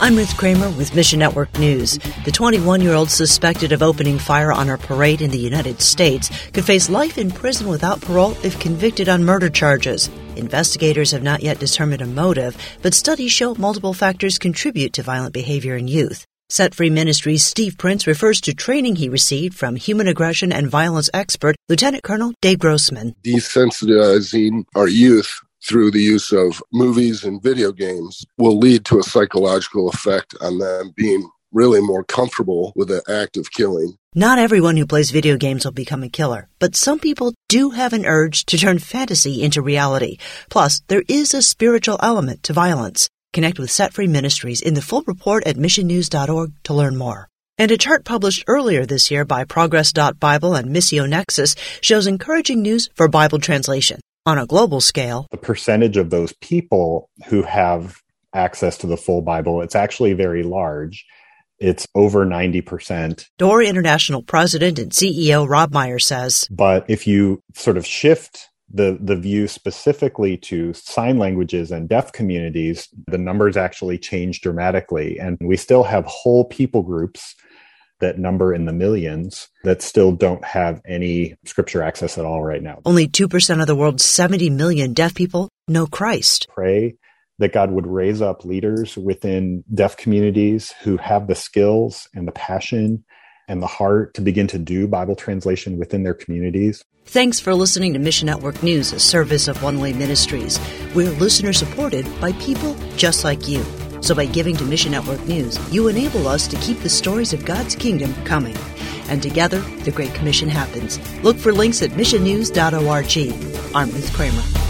I'm Ruth Kramer with Mission Network News. The 21 year old suspected of opening fire on a parade in the United States could face life in prison without parole if convicted on murder charges. Investigators have not yet determined a motive, but studies show multiple factors contribute to violent behavior in youth. Set Free Ministries' Steve Prince refers to training he received from human aggression and violence expert Lieutenant Colonel Dave Grossman. Desensitizing our youth through the use of movies and video games will lead to a psychological effect on them being really more comfortable with the act of killing. Not everyone who plays video games will become a killer, but some people do have an urge to turn fantasy into reality. Plus, there is a spiritual element to violence. Connect with Set Free Ministries in the full report at missionnews.org to learn more. And a chart published earlier this year by Progress.Bible and Missio Nexus shows encouraging news for Bible translation. On a global scale, the percentage of those people who have access to the full Bible, it's actually very large. It's over 90%. Door International President and CEO Rob Meyer says. But if you sort of shift the, the view specifically to sign languages and deaf communities, the numbers actually change dramatically. And we still have whole people groups that number in the millions that still don't have any scripture access at all right now. Only 2% of the world's 70 million deaf people know Christ. Pray that God would raise up leaders within deaf communities who have the skills and the passion and the heart to begin to do Bible translation within their communities. Thanks for listening to Mission Network News, a service of One Way Ministries. We're listener supported by people just like you. So by giving to Mission Network News, you enable us to keep the stories of God's kingdom coming. And together, the Great Commission happens. Look for links at missionnews.org. I'm Ruth Kramer.